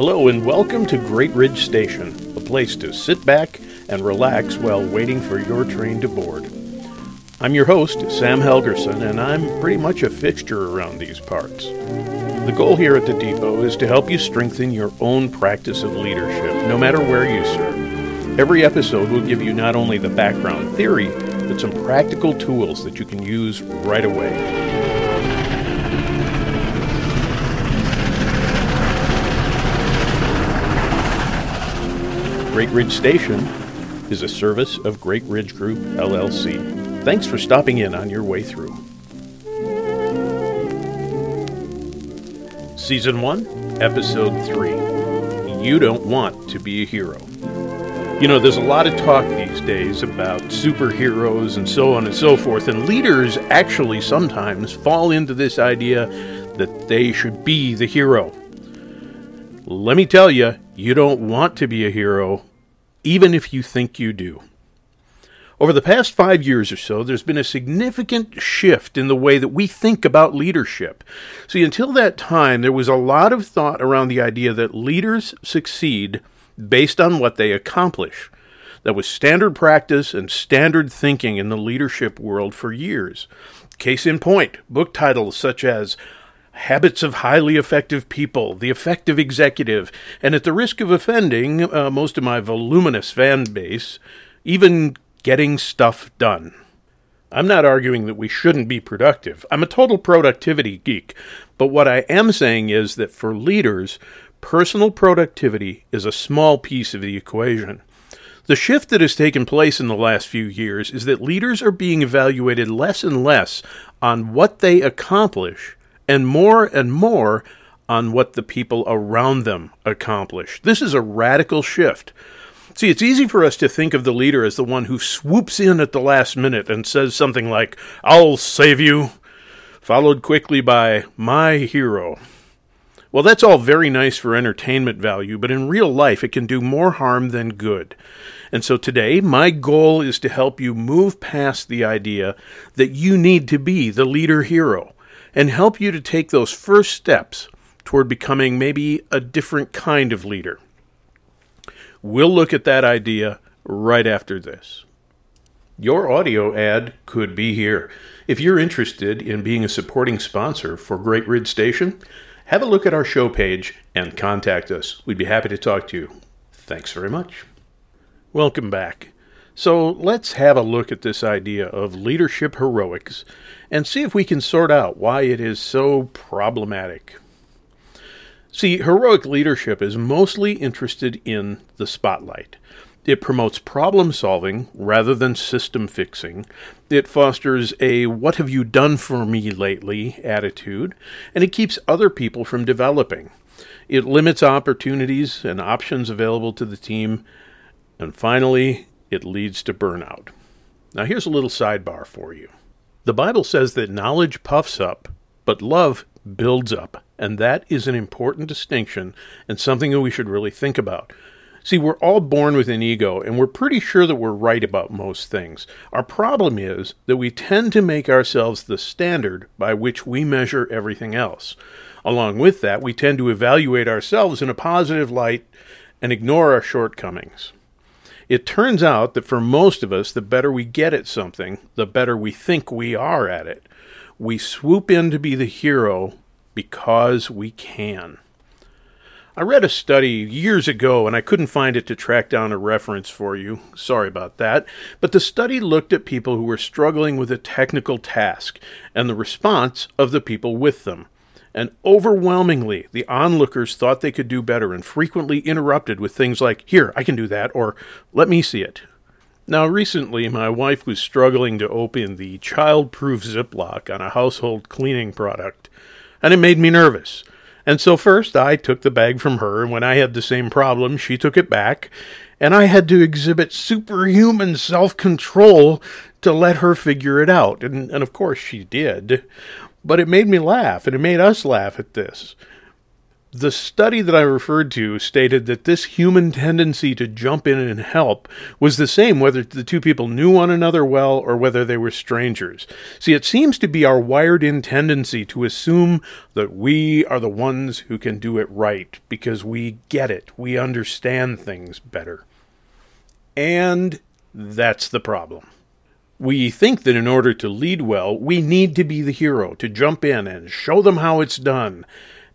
Hello, and welcome to Great Ridge Station, a place to sit back and relax while waiting for your train to board. I'm your host, Sam Helgerson, and I'm pretty much a fixture around these parts. The goal here at the Depot is to help you strengthen your own practice of leadership, no matter where you serve. Every episode will give you not only the background theory, but some practical tools that you can use right away. Great Ridge Station is a service of Great Ridge Group, LLC. Thanks for stopping in on your way through. Season 1, Episode 3 You Don't Want to Be a Hero. You know, there's a lot of talk these days about superheroes and so on and so forth, and leaders actually sometimes fall into this idea that they should be the hero. Let me tell you, you don't want to be a hero even if you think you do. Over the past five years or so, there's been a significant shift in the way that we think about leadership. See, until that time, there was a lot of thought around the idea that leaders succeed based on what they accomplish. That was standard practice and standard thinking in the leadership world for years. Case in point, book titles such as Habits of Highly Effective People, The Effective Executive, and at the risk of offending uh, most of my voluminous fan base, even Getting Stuff Done. I'm not arguing that we shouldn't be productive. I'm a total productivity geek. But what I am saying is that for leaders, personal productivity is a small piece of the equation. The shift that has taken place in the last few years is that leaders are being evaluated less and less on what they accomplish and more and more on what the people around them accomplish. This is a radical shift. See, it's easy for us to think of the leader as the one who swoops in at the last minute and says something like, I'll save you, followed quickly by, my hero. Well, that's all very nice for entertainment value, but in real life it can do more harm than good. And so today, my goal is to help you move past the idea that you need to be the leader hero and help you to take those first steps toward becoming maybe a different kind of leader. We'll look at that idea right after this. Your audio ad could be here. If you're interested in being a supporting sponsor for Great Ridge Station, have a look at our show page and contact us. We'd be happy to talk to you. Thanks very much. Welcome back. So let's have a look at this idea of leadership heroics and see if we can sort out why it is so problematic. See, heroic leadership is mostly interested in the spotlight. It promotes problem solving rather than system fixing. It fosters a what have you done for me lately attitude, and it keeps other people from developing. It limits opportunities and options available to the team. And finally, it leads to burnout. Now, here's a little sidebar for you. The Bible says that knowledge puffs up, but love builds up, and that is an important distinction and something that we should really think about. See, we're all born with an ego, and we're pretty sure that we're right about most things. Our problem is that we tend to make ourselves the standard by which we measure everything else. Along with that, we tend to evaluate ourselves in a positive light and ignore our shortcomings. It turns out that for most of us, the better we get at something, the better we think we are at it. We swoop in to be the hero because we can. I read a study years ago and I couldn't find it to track down a reference for you. Sorry about that. But the study looked at people who were struggling with a technical task and the response of the people with them and overwhelmingly the onlookers thought they could do better and frequently interrupted with things like, Here, I can do that, or Let me see it. Now, recently, my wife was struggling to open the child proof Ziploc on a household cleaning product, and it made me nervous. And so, first, I took the bag from her, and when I had the same problem, she took it back, and I had to exhibit superhuman self control to let her figure it out. And, and of course, she did. But it made me laugh, and it made us laugh at this. The study that I referred to stated that this human tendency to jump in and help was the same whether the two people knew one another well or whether they were strangers. See, it seems to be our wired in tendency to assume that we are the ones who can do it right because we get it, we understand things better. And that's the problem. We think that in order to lead well, we need to be the hero, to jump in and show them how it's done.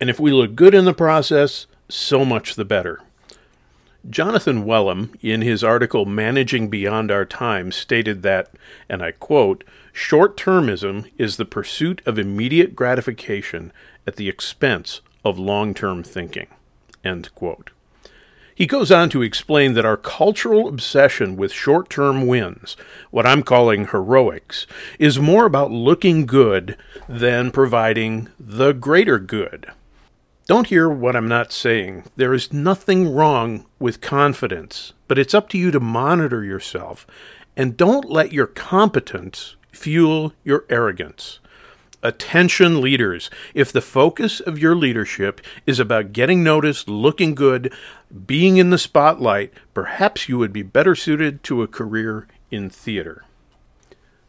And if we look good in the process, so much the better. Jonathan Wellum, in his article Managing Beyond Our Time, stated that, and I quote, short termism is the pursuit of immediate gratification at the expense of long term thinking. End quote. He goes on to explain that our cultural obsession with short term wins, what I'm calling heroics, is more about looking good than providing the greater good. Don't hear what I'm not saying. There is nothing wrong with confidence, but it's up to you to monitor yourself and don't let your competence fuel your arrogance. Attention leaders, if the focus of your leadership is about getting noticed, looking good, being in the spotlight, perhaps you would be better suited to a career in theater.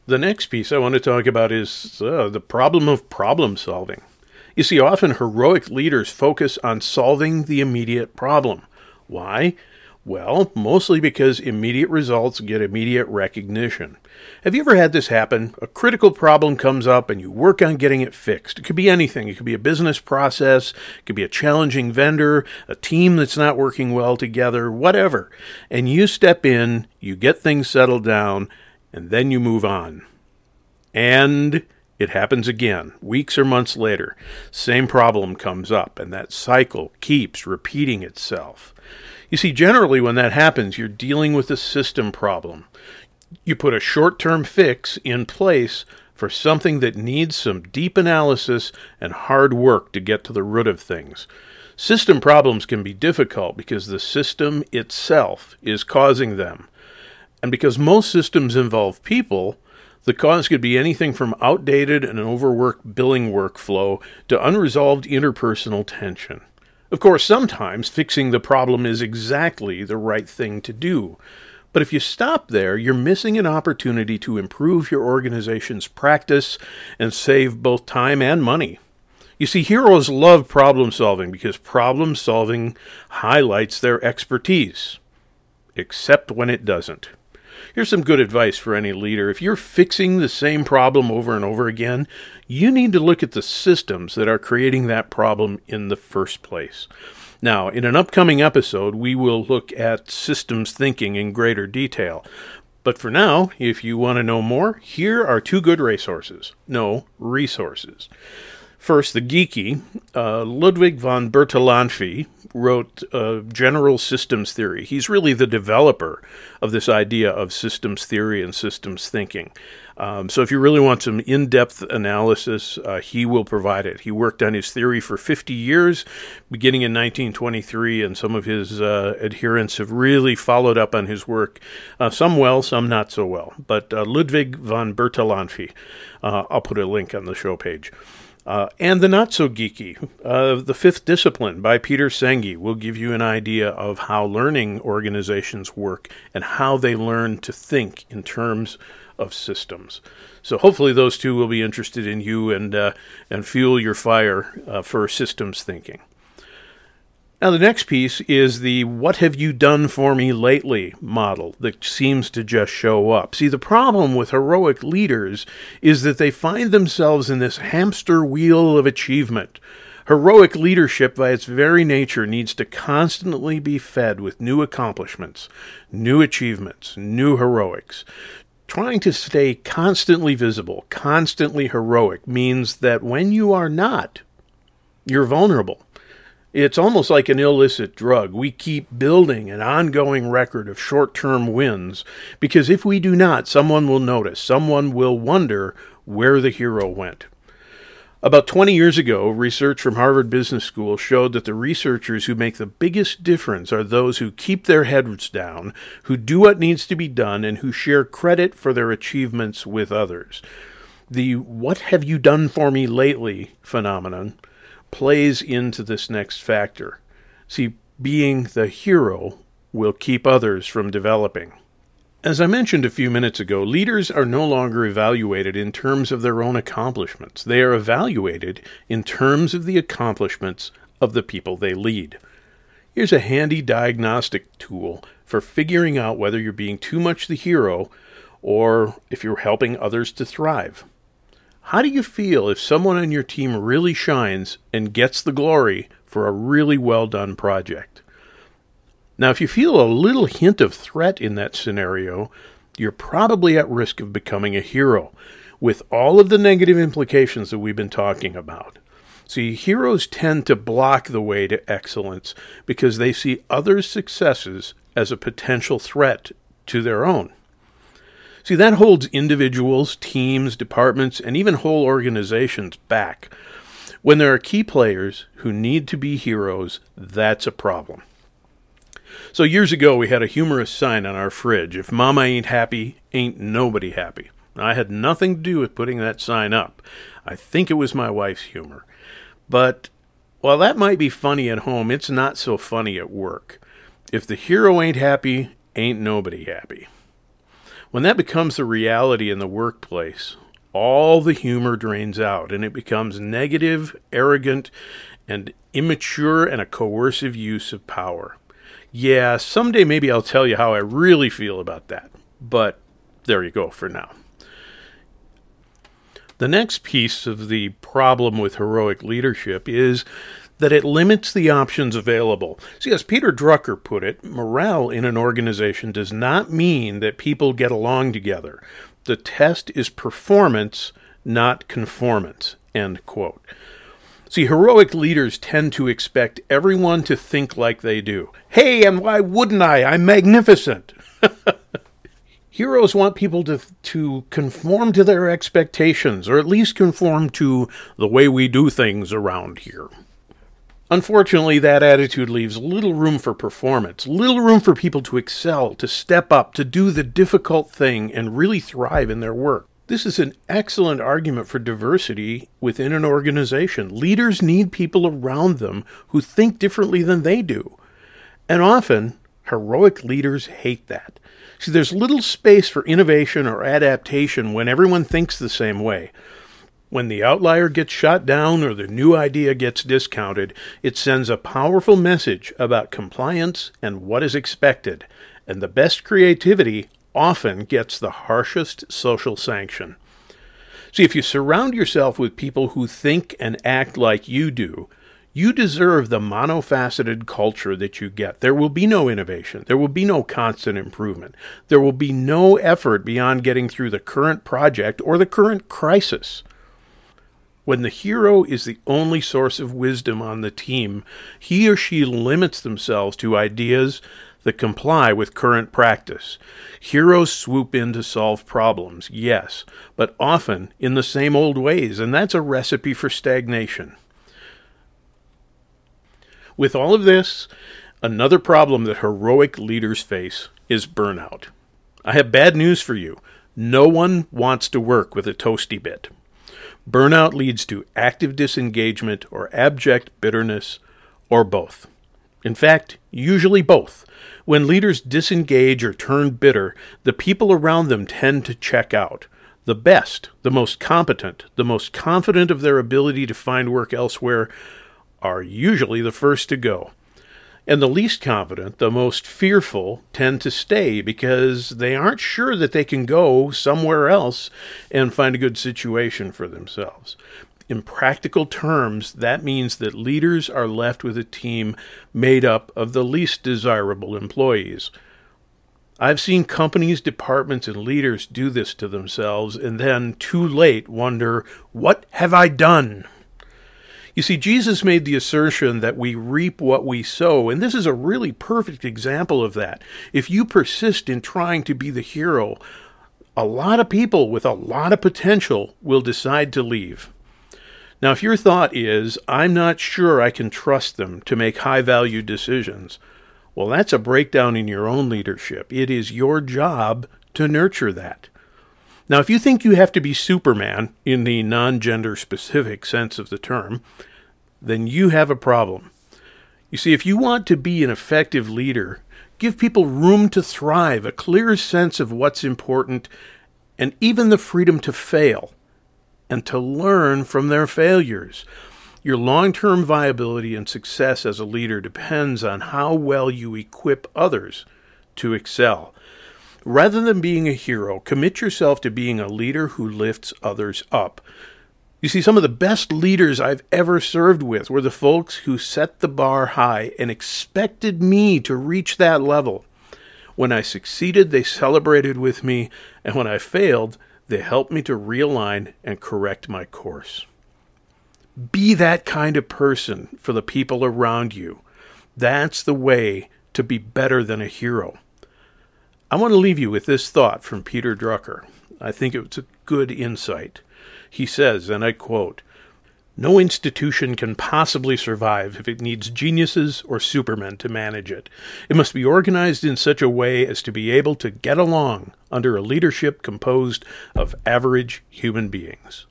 The next piece I want to talk about is uh, the problem of problem solving. You see, often heroic leaders focus on solving the immediate problem. Why? Well, mostly because immediate results get immediate recognition. Have you ever had this happen? A critical problem comes up and you work on getting it fixed. It could be anything. It could be a business process, it could be a challenging vendor, a team that's not working well together, whatever. And you step in, you get things settled down, and then you move on. And it happens again, weeks or months later. Same problem comes up, and that cycle keeps repeating itself. You see, generally, when that happens, you're dealing with a system problem. You put a short term fix in place for something that needs some deep analysis and hard work to get to the root of things. System problems can be difficult because the system itself is causing them. And because most systems involve people, the cause could be anything from outdated and overworked billing workflow to unresolved interpersonal tension. Of course, sometimes fixing the problem is exactly the right thing to do. But if you stop there, you're missing an opportunity to improve your organization's practice and save both time and money. You see, heroes love problem solving because problem solving highlights their expertise, except when it doesn't. Here's some good advice for any leader. If you're fixing the same problem over and over again, you need to look at the systems that are creating that problem in the first place. Now, in an upcoming episode, we will look at systems thinking in greater detail. But for now, if you want to know more, here are two good resources. No, resources. First, the geeky. Uh, Ludwig von Bertalanffy wrote uh, General Systems Theory. He's really the developer of this idea of systems theory and systems thinking. Um, so, if you really want some in depth analysis, uh, he will provide it. He worked on his theory for 50 years, beginning in 1923, and some of his uh, adherents have really followed up on his work, uh, some well, some not so well. But uh, Ludwig von Bertalanffy, I'll put a link on the show page. Uh, and the not so geeky, uh, the fifth discipline by Peter Senge will give you an idea of how learning organizations work and how they learn to think in terms of systems. So hopefully those two will be interested in you and uh, and fuel your fire uh, for systems thinking. Now, the next piece is the What Have You Done For Me Lately model that seems to just show up. See, the problem with heroic leaders is that they find themselves in this hamster wheel of achievement. Heroic leadership, by its very nature, needs to constantly be fed with new accomplishments, new achievements, new heroics. Trying to stay constantly visible, constantly heroic, means that when you are not, you're vulnerable it's almost like an illicit drug. We keep building an ongoing record of short term wins because if we do not, someone will notice, someone will wonder where the hero went. About 20 years ago, research from Harvard Business School showed that the researchers who make the biggest difference are those who keep their heads down, who do what needs to be done, and who share credit for their achievements with others. The what have you done for me lately phenomenon plays into this next factor. See, being the hero will keep others from developing. As I mentioned a few minutes ago, leaders are no longer evaluated in terms of their own accomplishments. They are evaluated in terms of the accomplishments of the people they lead. Here's a handy diagnostic tool for figuring out whether you're being too much the hero or if you're helping others to thrive. How do you feel if someone on your team really shines and gets the glory for a really well done project? Now, if you feel a little hint of threat in that scenario, you're probably at risk of becoming a hero, with all of the negative implications that we've been talking about. See, heroes tend to block the way to excellence because they see others' successes as a potential threat to their own. See, that holds individuals, teams, departments, and even whole organizations back. When there are key players who need to be heroes, that's a problem. So years ago, we had a humorous sign on our fridge If Mama ain't happy, ain't nobody happy. I had nothing to do with putting that sign up. I think it was my wife's humor. But while that might be funny at home, it's not so funny at work. If the hero ain't happy, ain't nobody happy. When that becomes the reality in the workplace, all the humor drains out and it becomes negative, arrogant, and immature and a coercive use of power. Yeah, someday maybe I'll tell you how I really feel about that. But there you go for now. The next piece of the problem with heroic leadership is that it limits the options available. See, as Peter Drucker put it, morale in an organization does not mean that people get along together. The test is performance, not conformance. End quote. See, heroic leaders tend to expect everyone to think like they do. Hey, and why wouldn't I? I'm magnificent. Heroes want people to, to conform to their expectations, or at least conform to the way we do things around here. Unfortunately, that attitude leaves little room for performance, little room for people to excel, to step up, to do the difficult thing, and really thrive in their work. This is an excellent argument for diversity within an organization. Leaders need people around them who think differently than they do. And often, heroic leaders hate that. See, there's little space for innovation or adaptation when everyone thinks the same way. When the outlier gets shot down or the new idea gets discounted, it sends a powerful message about compliance and what is expected, and the best creativity often gets the harshest social sanction. See, if you surround yourself with people who think and act like you do, you deserve the monofaceted culture that you get. There will be no innovation. There will be no constant improvement. There will be no effort beyond getting through the current project or the current crisis. When the hero is the only source of wisdom on the team, he or she limits themselves to ideas that comply with current practice. Heroes swoop in to solve problems, yes, but often in the same old ways, and that's a recipe for stagnation. With all of this, another problem that heroic leaders face is burnout. I have bad news for you. No one wants to work with a toasty bit. Burnout leads to active disengagement or abject bitterness, or both. In fact, usually both. When leaders disengage or turn bitter, the people around them tend to check out. The best, the most competent, the most confident of their ability to find work elsewhere are usually the first to go. And the least confident, the most fearful, tend to stay because they aren't sure that they can go somewhere else and find a good situation for themselves. In practical terms, that means that leaders are left with a team made up of the least desirable employees. I've seen companies, departments, and leaders do this to themselves and then, too late, wonder, What have I done? You see, Jesus made the assertion that we reap what we sow, and this is a really perfect example of that. If you persist in trying to be the hero, a lot of people with a lot of potential will decide to leave. Now, if your thought is, I'm not sure I can trust them to make high value decisions, well, that's a breakdown in your own leadership. It is your job to nurture that. Now, if you think you have to be Superman in the non gender specific sense of the term, then you have a problem. You see, if you want to be an effective leader, give people room to thrive, a clear sense of what's important, and even the freedom to fail and to learn from their failures. Your long term viability and success as a leader depends on how well you equip others to excel. Rather than being a hero, commit yourself to being a leader who lifts others up. You see, some of the best leaders I've ever served with were the folks who set the bar high and expected me to reach that level. When I succeeded, they celebrated with me, and when I failed, they helped me to realign and correct my course. Be that kind of person for the people around you. That's the way to be better than a hero. I want to leave you with this thought from Peter Drucker. I think it's a good insight. He says, and I quote, no institution can possibly survive if it needs geniuses or supermen to manage it. It must be organized in such a way as to be able to get along under a leadership composed of average human beings.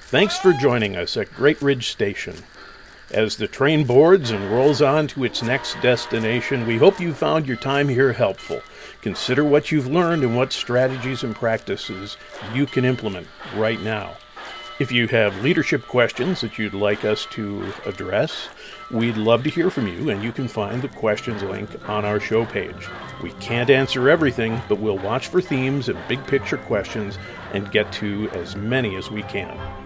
Thanks for joining us at Great Ridge Station. As the train boards and rolls on to its next destination, we hope you found your time here helpful. Consider what you've learned and what strategies and practices you can implement right now. If you have leadership questions that you'd like us to address, we'd love to hear from you, and you can find the questions link on our show page. We can't answer everything, but we'll watch for themes and big picture questions and get to as many as we can.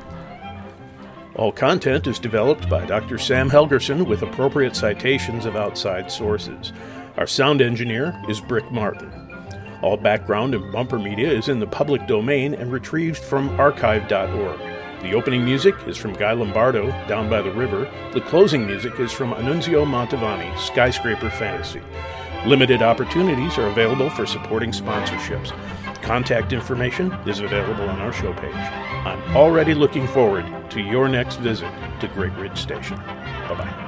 All content is developed by Dr. Sam Helgerson with appropriate citations of outside sources. Our sound engineer is Brick Martin. All background and bumper media is in the public domain and retrieved from archive.org. The opening music is from Guy Lombardo, Down by the River. The closing music is from Annunzio Mantovani, Skyscraper Fantasy. Limited opportunities are available for supporting sponsorships. Contact information is available on our show page. I'm already looking forward to your next visit to Great Ridge Station. Bye bye.